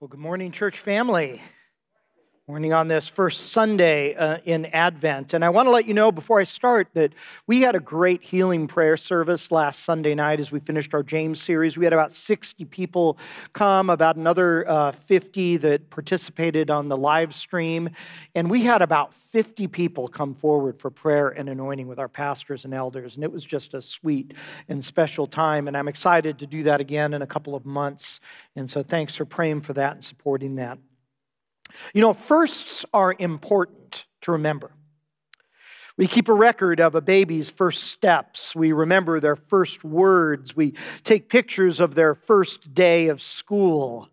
Well, good morning, church family. Morning on this first Sunday uh, in Advent. And I want to let you know before I start that we had a great healing prayer service last Sunday night as we finished our James series. We had about 60 people come, about another uh, 50 that participated on the live stream. And we had about 50 people come forward for prayer and anointing with our pastors and elders. And it was just a sweet and special time. And I'm excited to do that again in a couple of months. And so thanks for praying for that and supporting that. You know, firsts are important to remember. We keep a record of a baby's first steps. We remember their first words. We take pictures of their first day of school.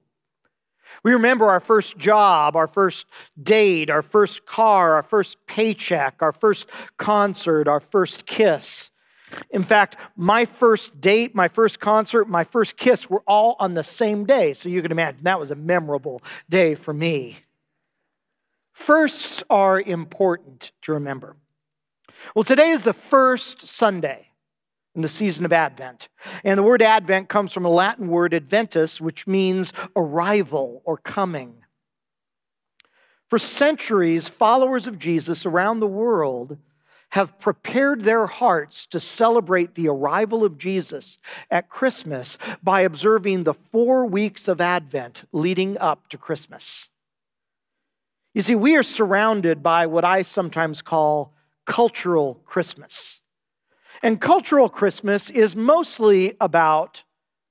We remember our first job, our first date, our first car, our first paycheck, our first concert, our first kiss. In fact, my first date, my first concert, my first kiss were all on the same day. So you can imagine that was a memorable day for me. Firsts are important to remember. Well, today is the first Sunday in the season of Advent. And the word Advent comes from a Latin word adventus, which means arrival or coming. For centuries, followers of Jesus around the world have prepared their hearts to celebrate the arrival of Jesus at Christmas by observing the four weeks of Advent leading up to Christmas. You see, we are surrounded by what I sometimes call cultural Christmas. And cultural Christmas is mostly about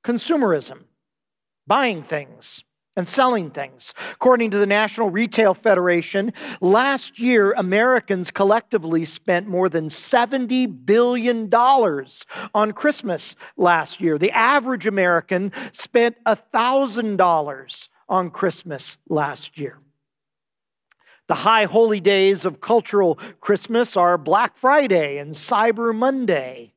consumerism, buying things and selling things. According to the National Retail Federation, last year Americans collectively spent more than $70 billion on Christmas last year. The average American spent $1,000 on Christmas last year. The high holy days of cultural Christmas are Black Friday and Cyber Monday.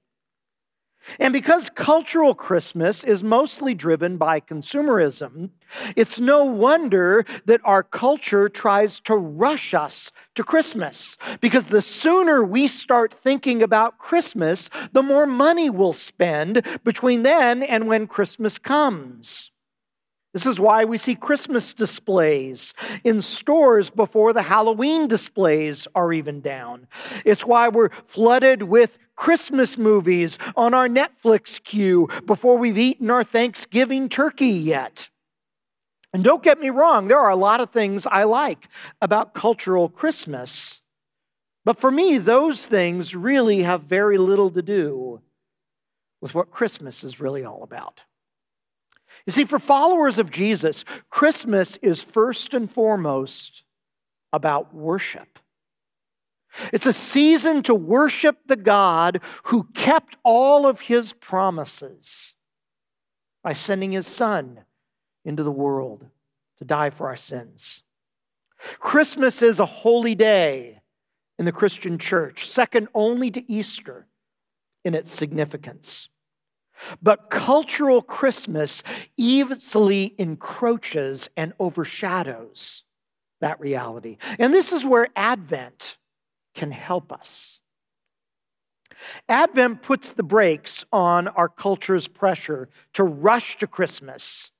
And because cultural Christmas is mostly driven by consumerism, it's no wonder that our culture tries to rush us to Christmas. Because the sooner we start thinking about Christmas, the more money we'll spend between then and when Christmas comes. This is why we see Christmas displays in stores before the Halloween displays are even down. It's why we're flooded with Christmas movies on our Netflix queue before we've eaten our Thanksgiving turkey yet. And don't get me wrong, there are a lot of things I like about cultural Christmas. But for me, those things really have very little to do with what Christmas is really all about. You see, for followers of Jesus, Christmas is first and foremost about worship. It's a season to worship the God who kept all of his promises by sending his son into the world to die for our sins. Christmas is a holy day in the Christian church, second only to Easter in its significance. But cultural Christmas easily encroaches and overshadows that reality. And this is where Advent can help us. Advent puts the brakes on our culture's pressure to rush to Christmas.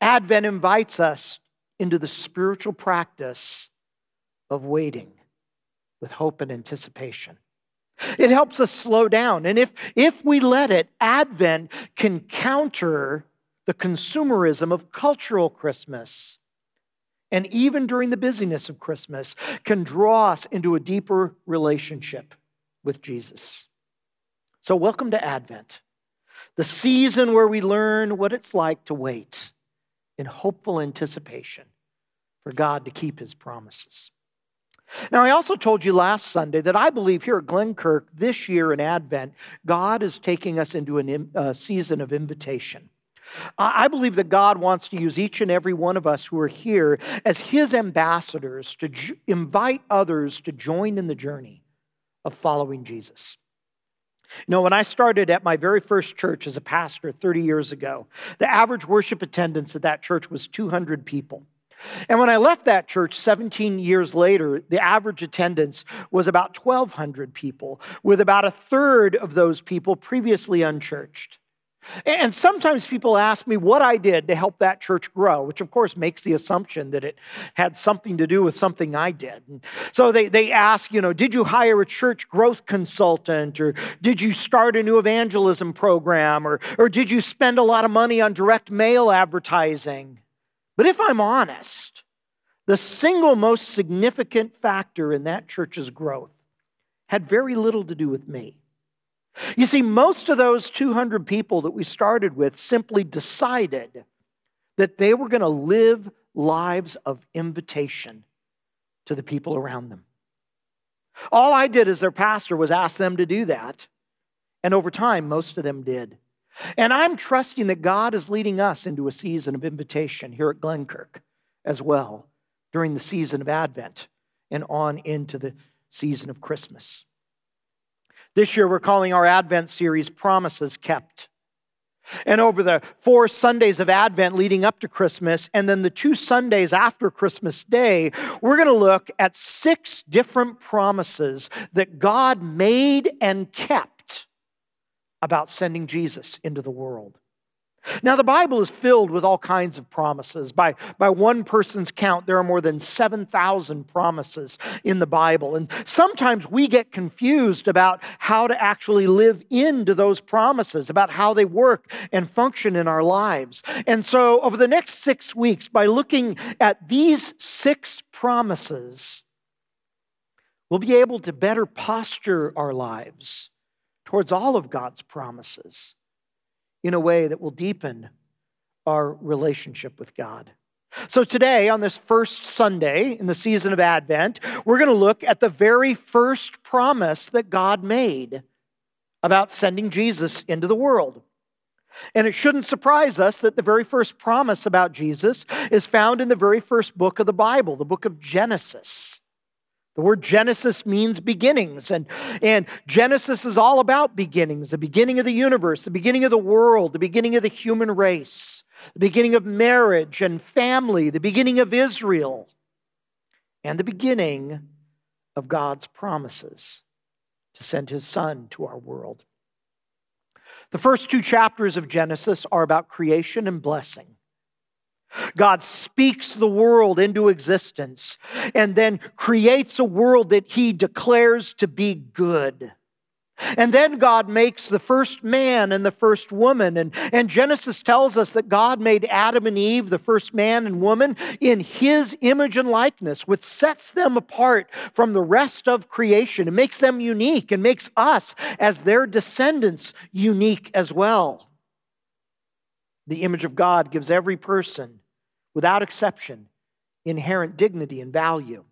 Advent invites us into the spiritual practice of waiting with hope and anticipation. It helps us slow down. And if, if we let it, Advent can counter the consumerism of cultural Christmas. And even during the busyness of Christmas, can draw us into a deeper relationship with Jesus. So, welcome to Advent, the season where we learn what it's like to wait in hopeful anticipation for God to keep his promises. Now, I also told you last Sunday that I believe here at Glenkirk this year in Advent, God is taking us into a uh, season of invitation. I believe that God wants to use each and every one of us who are here as His ambassadors to invite others to join in the journey of following Jesus. You know, when I started at my very first church as a pastor 30 years ago, the average worship attendance at that church was 200 people. And when I left that church 17 years later, the average attendance was about 1,200 people, with about a third of those people previously unchurched. And sometimes people ask me what I did to help that church grow, which of course makes the assumption that it had something to do with something I did. And so they, they ask, you know, did you hire a church growth consultant? Or did you start a new evangelism program? Or, or did you spend a lot of money on direct mail advertising? But if I'm honest, the single most significant factor in that church's growth had very little to do with me. You see, most of those 200 people that we started with simply decided that they were going to live lives of invitation to the people around them. All I did as their pastor was ask them to do that. And over time, most of them did. And I'm trusting that God is leading us into a season of invitation here at Glenkirk as well during the season of Advent and on into the season of Christmas. This year, we're calling our Advent series Promises Kept. And over the four Sundays of Advent leading up to Christmas, and then the two Sundays after Christmas Day, we're going to look at six different promises that God made and kept about sending Jesus into the world. Now, the Bible is filled with all kinds of promises. By, by one person's count, there are more than 7,000 promises in the Bible. And sometimes we get confused about how to actually live into those promises, about how they work and function in our lives. And so, over the next six weeks, by looking at these six promises, we'll be able to better posture our lives towards all of God's promises in a way that will deepen our relationship with God. So, today, on this first Sunday in the season of Advent, we're going to look at the very first promise that God made about sending Jesus into the world. And it shouldn't surprise us that the very first promise about Jesus is found in the very first book of the Bible, the book of Genesis. The word Genesis means beginnings, and, and Genesis is all about beginnings the beginning of the universe, the beginning of the world, the beginning of the human race, the beginning of marriage and family, the beginning of Israel, and the beginning of God's promises to send his son to our world. The first two chapters of Genesis are about creation and blessing. God speaks the world into existence and then creates a world that he declares to be good. And then God makes the first man and the first woman. And, and Genesis tells us that God made Adam and Eve, the first man and woman, in his image and likeness, which sets them apart from the rest of creation and makes them unique and makes us, as their descendants, unique as well. The image of God gives every person without exception, inherent dignity and value.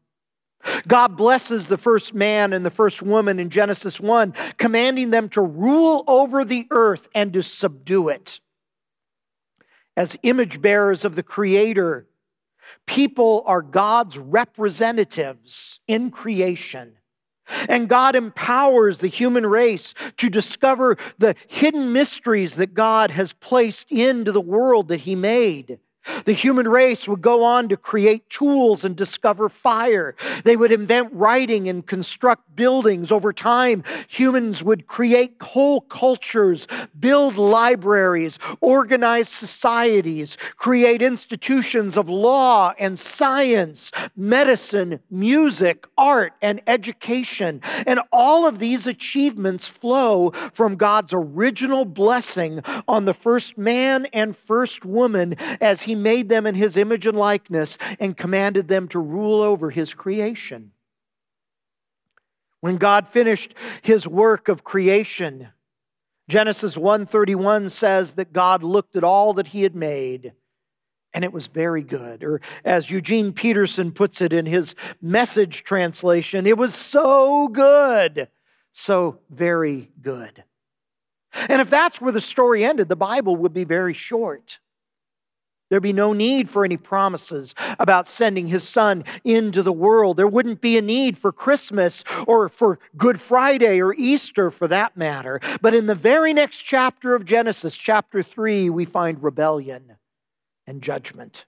God blesses the first man and the first woman in Genesis 1, commanding them to rule over the earth and to subdue it. As image bearers of the Creator, people are God's representatives in creation. And God empowers the human race to discover the hidden mysteries that God has placed into the world that He made. The human race would go on to create tools and discover fire. They would invent writing and construct buildings. Over time, humans would create whole cultures, build libraries, organize societies, create institutions of law and science, medicine, music, art, and education. And all of these achievements flow from God's original blessing on the first man and first woman as he made them in his image and likeness and commanded them to rule over his creation. When God finished his work of creation, Genesis 1:31 says that God looked at all that he had made and it was very good. Or as Eugene Peterson puts it in his message translation, it was so good. So very good. And if that's where the story ended, the Bible would be very short. There'd be no need for any promises about sending his son into the world. There wouldn't be a need for Christmas or for Good Friday or Easter for that matter. But in the very next chapter of Genesis, chapter 3, we find rebellion and judgment.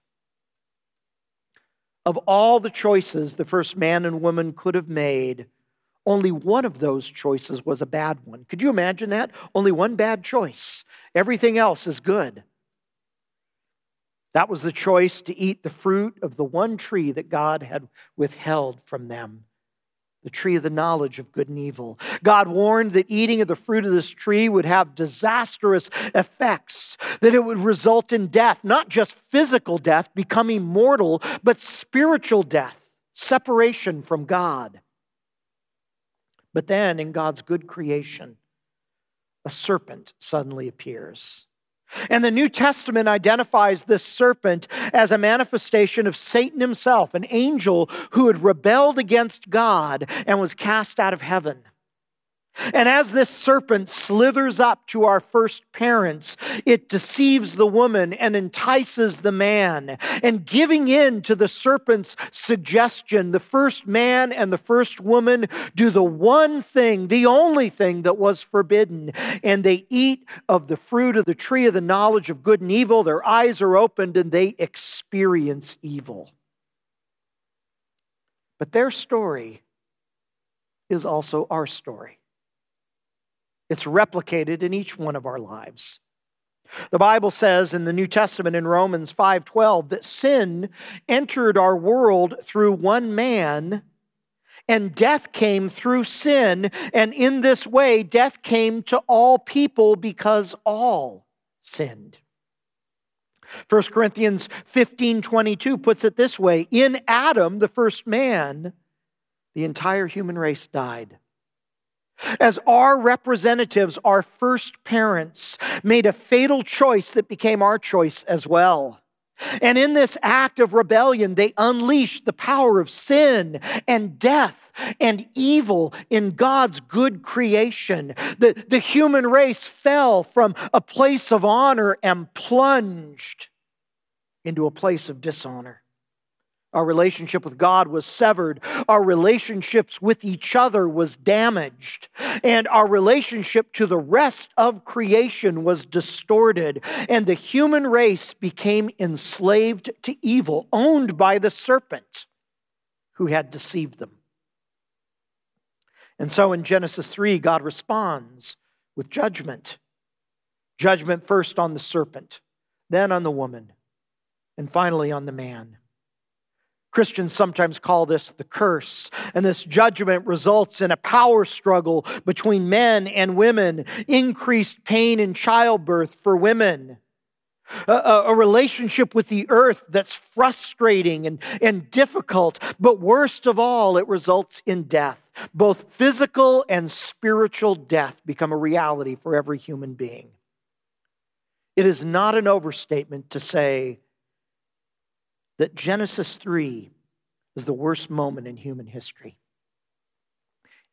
Of all the choices the first man and woman could have made, only one of those choices was a bad one. Could you imagine that? Only one bad choice. Everything else is good. That was the choice to eat the fruit of the one tree that God had withheld from them the tree of the knowledge of good and evil. God warned that eating of the fruit of this tree would have disastrous effects, that it would result in death, not just physical death, becoming mortal, but spiritual death, separation from God. But then, in God's good creation, a serpent suddenly appears. And the New Testament identifies this serpent as a manifestation of Satan himself, an angel who had rebelled against God and was cast out of heaven. And as this serpent slithers up to our first parents, it deceives the woman and entices the man. And giving in to the serpent's suggestion, the first man and the first woman do the one thing, the only thing that was forbidden. And they eat of the fruit of the tree of the knowledge of good and evil. Their eyes are opened and they experience evil. But their story is also our story. It's replicated in each one of our lives. The Bible says in the New Testament in Romans 5:12 that sin entered our world through one man and death came through sin and in this way death came to all people because all sinned. 1 Corinthians 15:22 puts it this way, in Adam the first man the entire human race died. As our representatives, our first parents made a fatal choice that became our choice as well. And in this act of rebellion, they unleashed the power of sin and death and evil in God's good creation. The, the human race fell from a place of honor and plunged into a place of dishonor. Our relationship with God was severed. Our relationships with each other was damaged. And our relationship to the rest of creation was distorted. And the human race became enslaved to evil, owned by the serpent who had deceived them. And so in Genesis 3, God responds with judgment. Judgment first on the serpent, then on the woman, and finally on the man. Christians sometimes call this the curse. And this judgment results in a power struggle between men and women, increased pain in childbirth for women, a, a, relationship with the earth that's frustrating and, and difficult. But worst of all, it results in death. Both physical and spiritual death become a reality for every human being. It is not an overstatement to say that Genesis 3 is the worst moment in human history.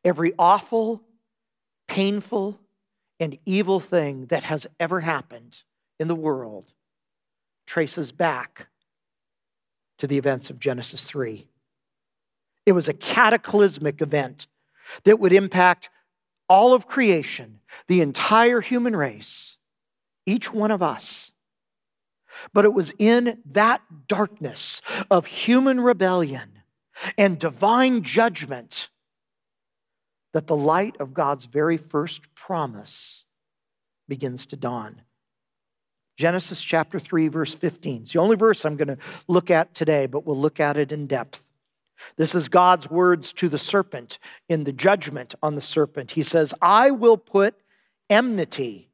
Every awful, painful, and evil thing that has ever happened in the world traces back to the events of Genesis 3. It was a cataclysmic event that would impact all of creation, the entire human race, each one of us. But it was in that darkness of human rebellion and divine judgment that the light of God's very first promise begins to dawn. Genesis chapter 3, verse 15. It's the only verse I'm going to look at today, but we'll look at it in depth. This is God's words to the serpent in the judgment on the serpent. He says, I will put enmity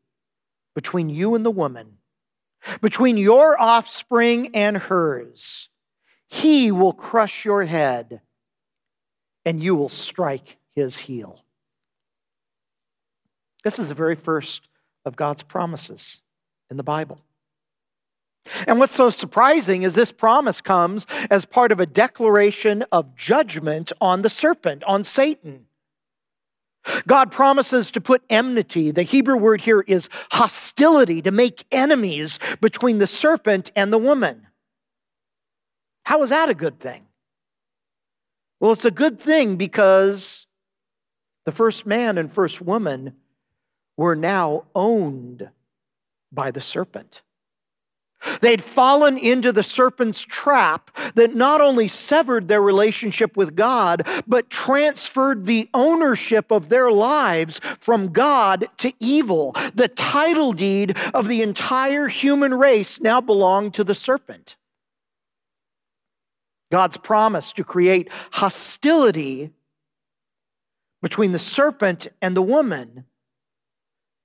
between you and the woman between your offspring and hers. He will crush your head, and you will strike his heel. This is the very first of God's promises in the Bible. And what's so surprising is this promise comes as part of a declaration of judgment on the serpent, on Satan. God promises to put enmity. The Hebrew word here is hostility, to make enemies between the serpent and the woman. How is that a good thing? Well, it's a good thing because the first man and first woman were now owned by the serpent. They'd fallen into the serpent's trap that not only severed their relationship with God, but transferred the ownership of their lives from God to evil. The title deed of the entire human race now belonged to the serpent. God's promise to create hostility between the serpent and the woman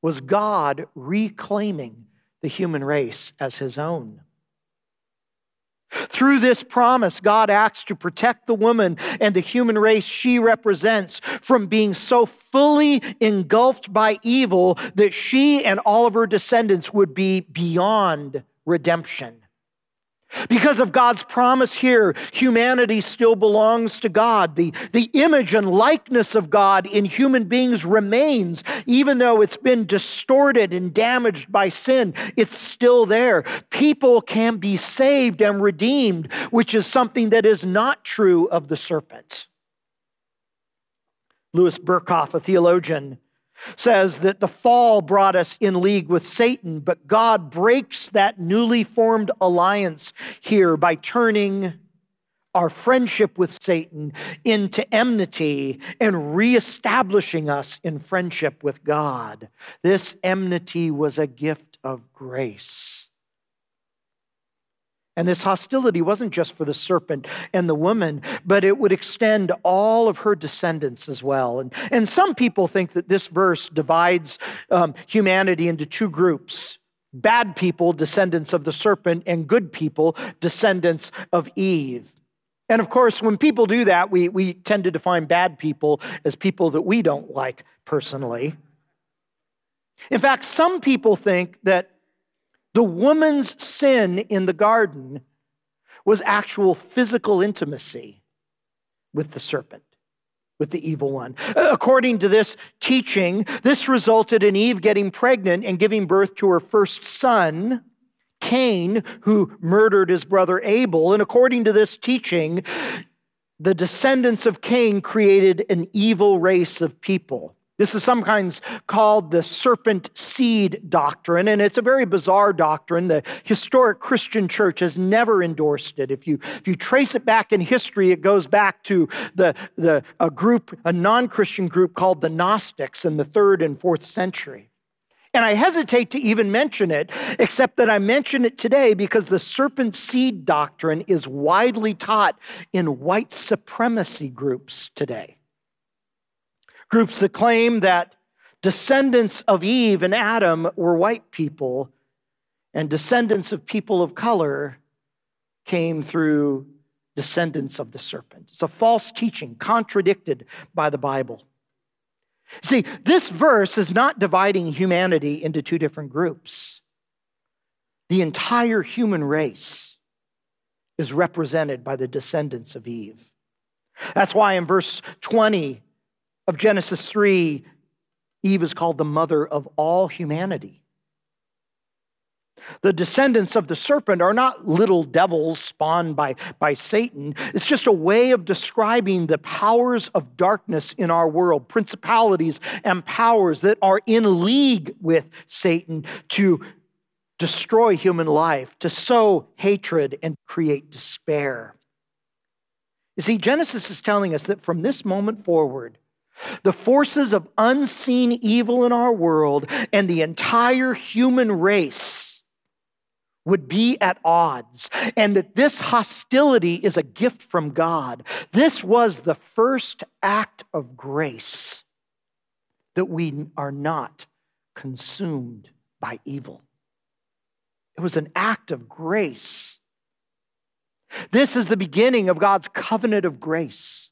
was God reclaiming the human race as his own. Through this promise, God acts to protect the woman and the human race she represents from being so fully engulfed by evil that she and all of her descendants would be beyond redemption. Because of God's promise here, humanity still belongs to God. The, the image and likeness of God in human beings remains, even though it's been distorted and damaged by sin, it's still there. People can be saved and redeemed, which is something that is not true of the serpent. Louis Berkhof, a theologian, says that the fall brought us in league with Satan, but God breaks that newly formed alliance here by turning our friendship with Satan into enmity and reestablishing us in friendship with God. This enmity was a gift of grace. And this hostility wasn't just for the serpent and the woman, but it would extend all of her descendants as well. And, and some people think that this verse divides um, humanity into two groups bad people, descendants of the serpent, and good people, descendants of Eve. And of course, when people do that, we, we tend to define bad people as people that we don't like personally. In fact, some people think that the woman's sin in the garden was actual physical intimacy with the serpent, with the evil one. According to this teaching, this resulted in Eve getting pregnant and giving birth to her first son. Cain, who murdered his brother Abel. And according to this teaching, the descendants of Cain created an evil race of people. This is sometimes called the serpent seed doctrine, and it's a very bizarre doctrine. The historic Christian church has never endorsed it. If you, if you trace it back in history, it goes back to the, the, a group, a non Christian group called the Gnostics in the third and fourth century. And I hesitate to even mention it, except that I mention it today because the serpent seed doctrine is widely taught in white supremacy groups today groups that claim that descendants of Eve and Adam were white people, and descendants of people of color came through descendants of the serpent. It's a false teaching, contradicted by the Bible. See, this verse is not dividing humanity into two different groups. The entire human race is represented by the descendants of Eve. That's why in verse 20, of Genesis 3, Eve is called the mother of all humanity. The descendants of the serpent are not little devils spawned by, by Satan. It's just a way of describing the powers of darkness in our world, principalities and powers that are in league with Satan to destroy human life, to sow hatred and create despair. You see, Genesis is telling us that from this moment forward, the forces of unseen evil in our world and the entire human race would be at odds, and that this hostility is a gift from God. This was the first act of grace that we are not consumed by evil. It was an act of grace. This is the beginning of God's covenant of grace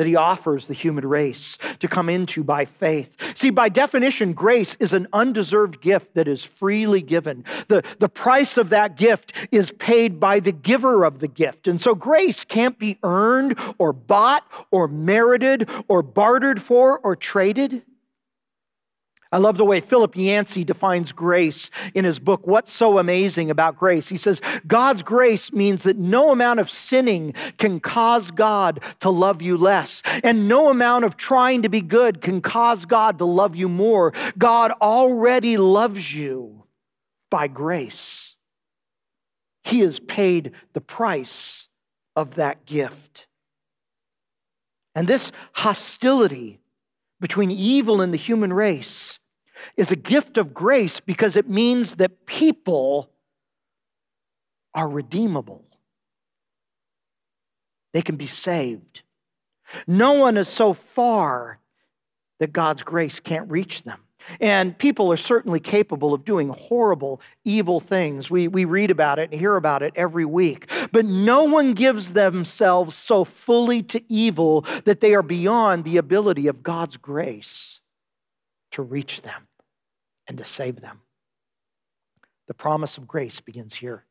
that he offers the human race to come into by faith. See, by definition, grace is an undeserved gift that is freely given. The, the price of that gift is paid by the giver of the gift. And so grace can't be earned or bought or merited or bartered for or traded. I love the way Philip Yancey defines grace in his book, What's So Amazing About Grace. He says, God's grace means that no amount of sinning can cause God to love you less, and no amount of trying to be good can cause God to love you more. God already loves you by grace. He has paid the price of that gift. And this hostility between evil and the human race is a gift of grace because it means that people are redeemable. They can be saved. No one is so far that God's grace can't reach them. And people are certainly capable of doing horrible, evil things. We, we read about it and hear about it every week. But no one gives themselves so fully to evil that they are beyond the ability of God's grace to reach them and to save them. The promise of grace begins here.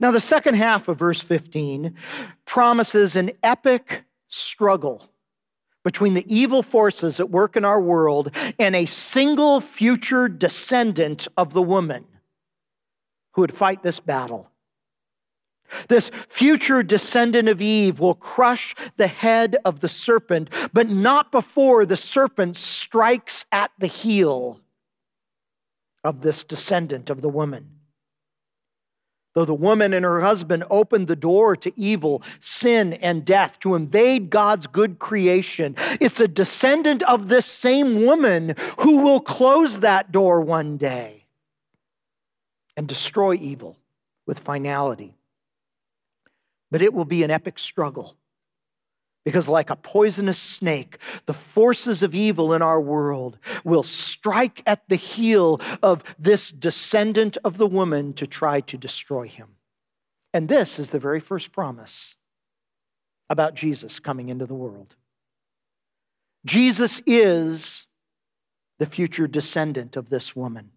Now, the second half of verse 15 promises an epic struggle between the evil forces at work in our world and a single future descendant of the woman who would fight this battle. This future descendant of Eve will crush the head of the serpent, but not before the serpent strikes at the heel of this descendant of the woman. Though the woman and her husband opened the door to evil, sin, and death to invade God's good creation, it's a descendant of this same woman who will close that door one day and destroy evil with finality. But it will be an epic struggle. Because, like a poisonous snake, the forces of evil in our world will strike at the heel of this descendant of the woman to try to destroy him. And this is the very first promise about Jesus coming into the world. Jesus is the future descendant of this woman.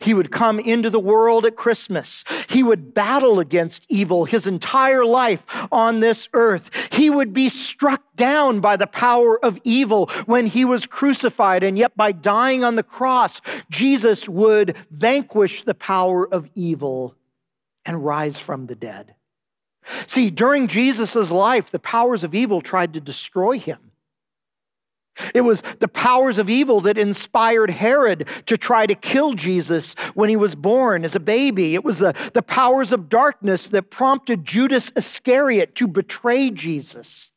He would come into the world at Christmas. He would battle against evil his entire life on this earth. He would be struck down by the power of evil when he was crucified. And yet, by dying on the cross, Jesus would vanquish the power of evil and rise from the dead. See, during Jesus' life, the powers of evil tried to destroy him. It was the powers of evil that inspired Herod to try to kill Jesus when he was born as a baby. It was the, the powers of darkness that prompted Judas Iscariot to betray Jesus.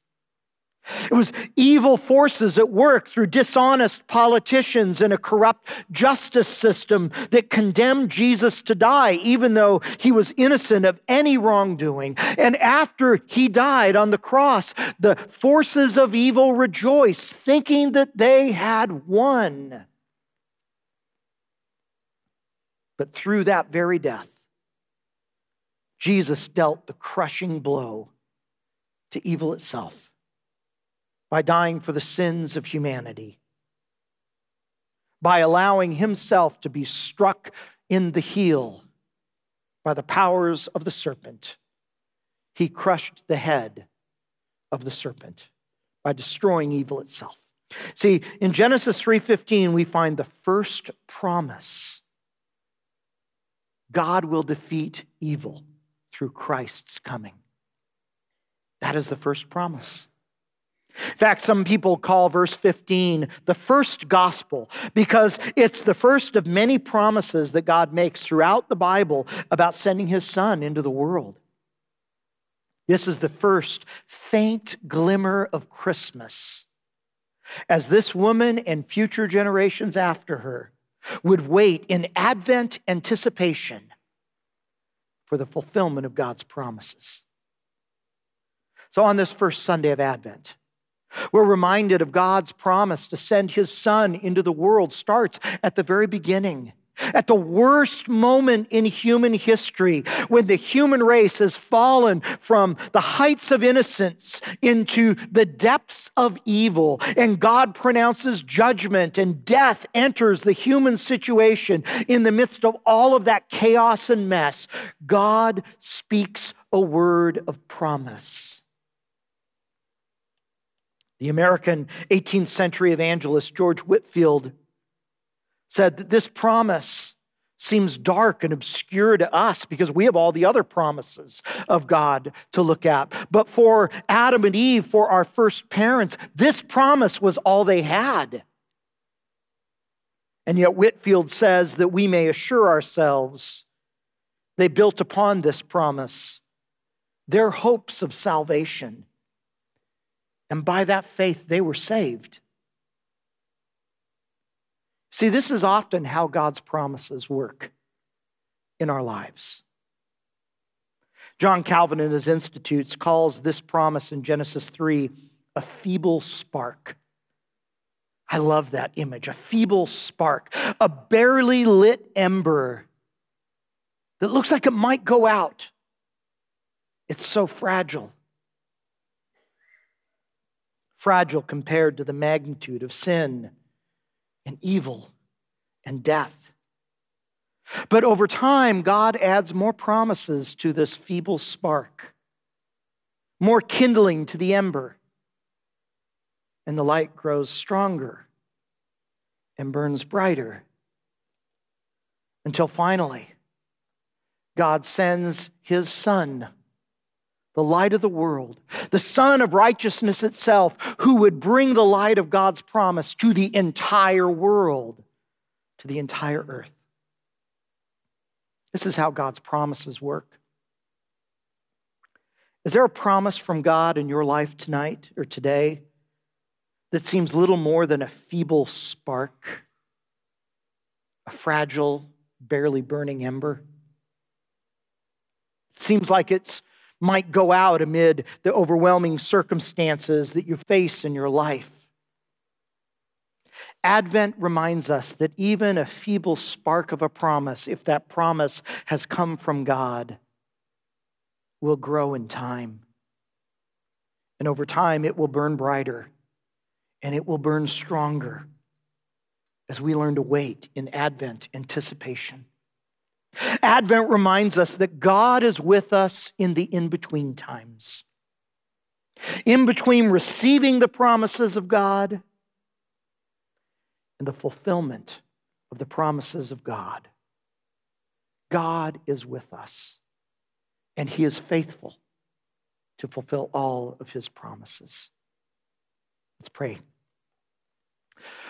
It was evil forces at work through dishonest politicians and a corrupt justice system that condemned Jesus to die, even though he was innocent of any wrongdoing. And after he died on the cross, the forces of evil rejoiced, thinking that they had won. But through that very death, Jesus dealt the crushing blow to evil itself by dying for the sins of humanity, by allowing himself to be struck in the heel by the powers of the serpent. He crushed the head of the serpent by destroying evil itself. See, in Genesis 3:15 we find the first promise. God will defeat evil through Christ's coming. That is the first promise. In fact, some people call verse 15 the first gospel because it's the first of many promises that God makes throughout the Bible about sending his son into the world. This is the first faint glimmer of Christmas as this woman and future generations after her would wait in Advent anticipation for the fulfillment of God's promises. So, on this first Sunday of Advent, we're reminded of God's promise to send his son into the world starts at the very beginning. At the worst moment in human history, when the human race has fallen from the heights of innocence into the depths of evil, and God pronounces judgment and death enters the human situation in the midst of all of that chaos and mess, God speaks a word of promise. The American 18th century evangelist George Whitefield said that this promise seems dark and obscure to us because we have all the other promises of God to look at. But for Adam and Eve, for our first parents, this promise was all they had. And yet, Whitefield says that we may assure ourselves they built upon this promise their hopes of salvation. And by that faith, they were saved. See, this is often how God's promises work in our lives. John Calvin, in his Institutes, calls this promise in Genesis 3 a feeble spark. I love that image a feeble spark, a barely lit ember that looks like it might go out. It's so fragile. Fragile compared to the magnitude of sin and evil and death. But over time, God adds more promises to this feeble spark, more kindling to the ember, and the light grows stronger and burns brighter until finally, God sends his Son, the light of the world, the Son of righteousness itself, who would bring the light of God's promise to the entire world, to the entire earth. This is how God's promises work. Is there a promise from God in your life tonight or today that seems little more than a feeble spark, a fragile, barely burning ember? It seems like it might go out amid the overwhelming circumstances that you face in your life. Advent reminds us that even a feeble spark of a promise, if that promise has come from God, will grow in time. And over time, it will burn brighter and it will burn stronger as we learn to wait in Advent anticipation. Advent reminds us that God is with us in the in between times. In between receiving the promises of God and the fulfillment of the promises of God. God is with us, and He is faithful to fulfill all of His promises. Let's pray.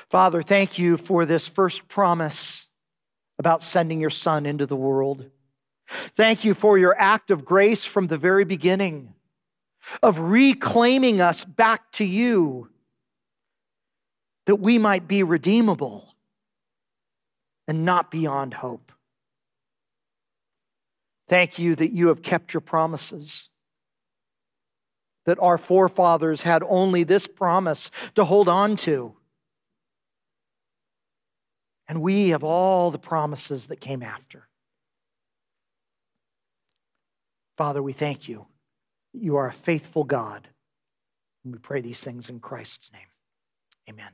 Father, thank you for this first promise about sending your Son into the world. Thank you for your act of grace from the very beginning, of reclaiming us back to you that we might be redeemable and not beyond hope. Thank you that you have kept your promises, that our forefathers had only this promise to hold on to. And we have all the promises that came after. Father, we thank you. You are a faithful God. And we pray these things in Christ's name. Amen.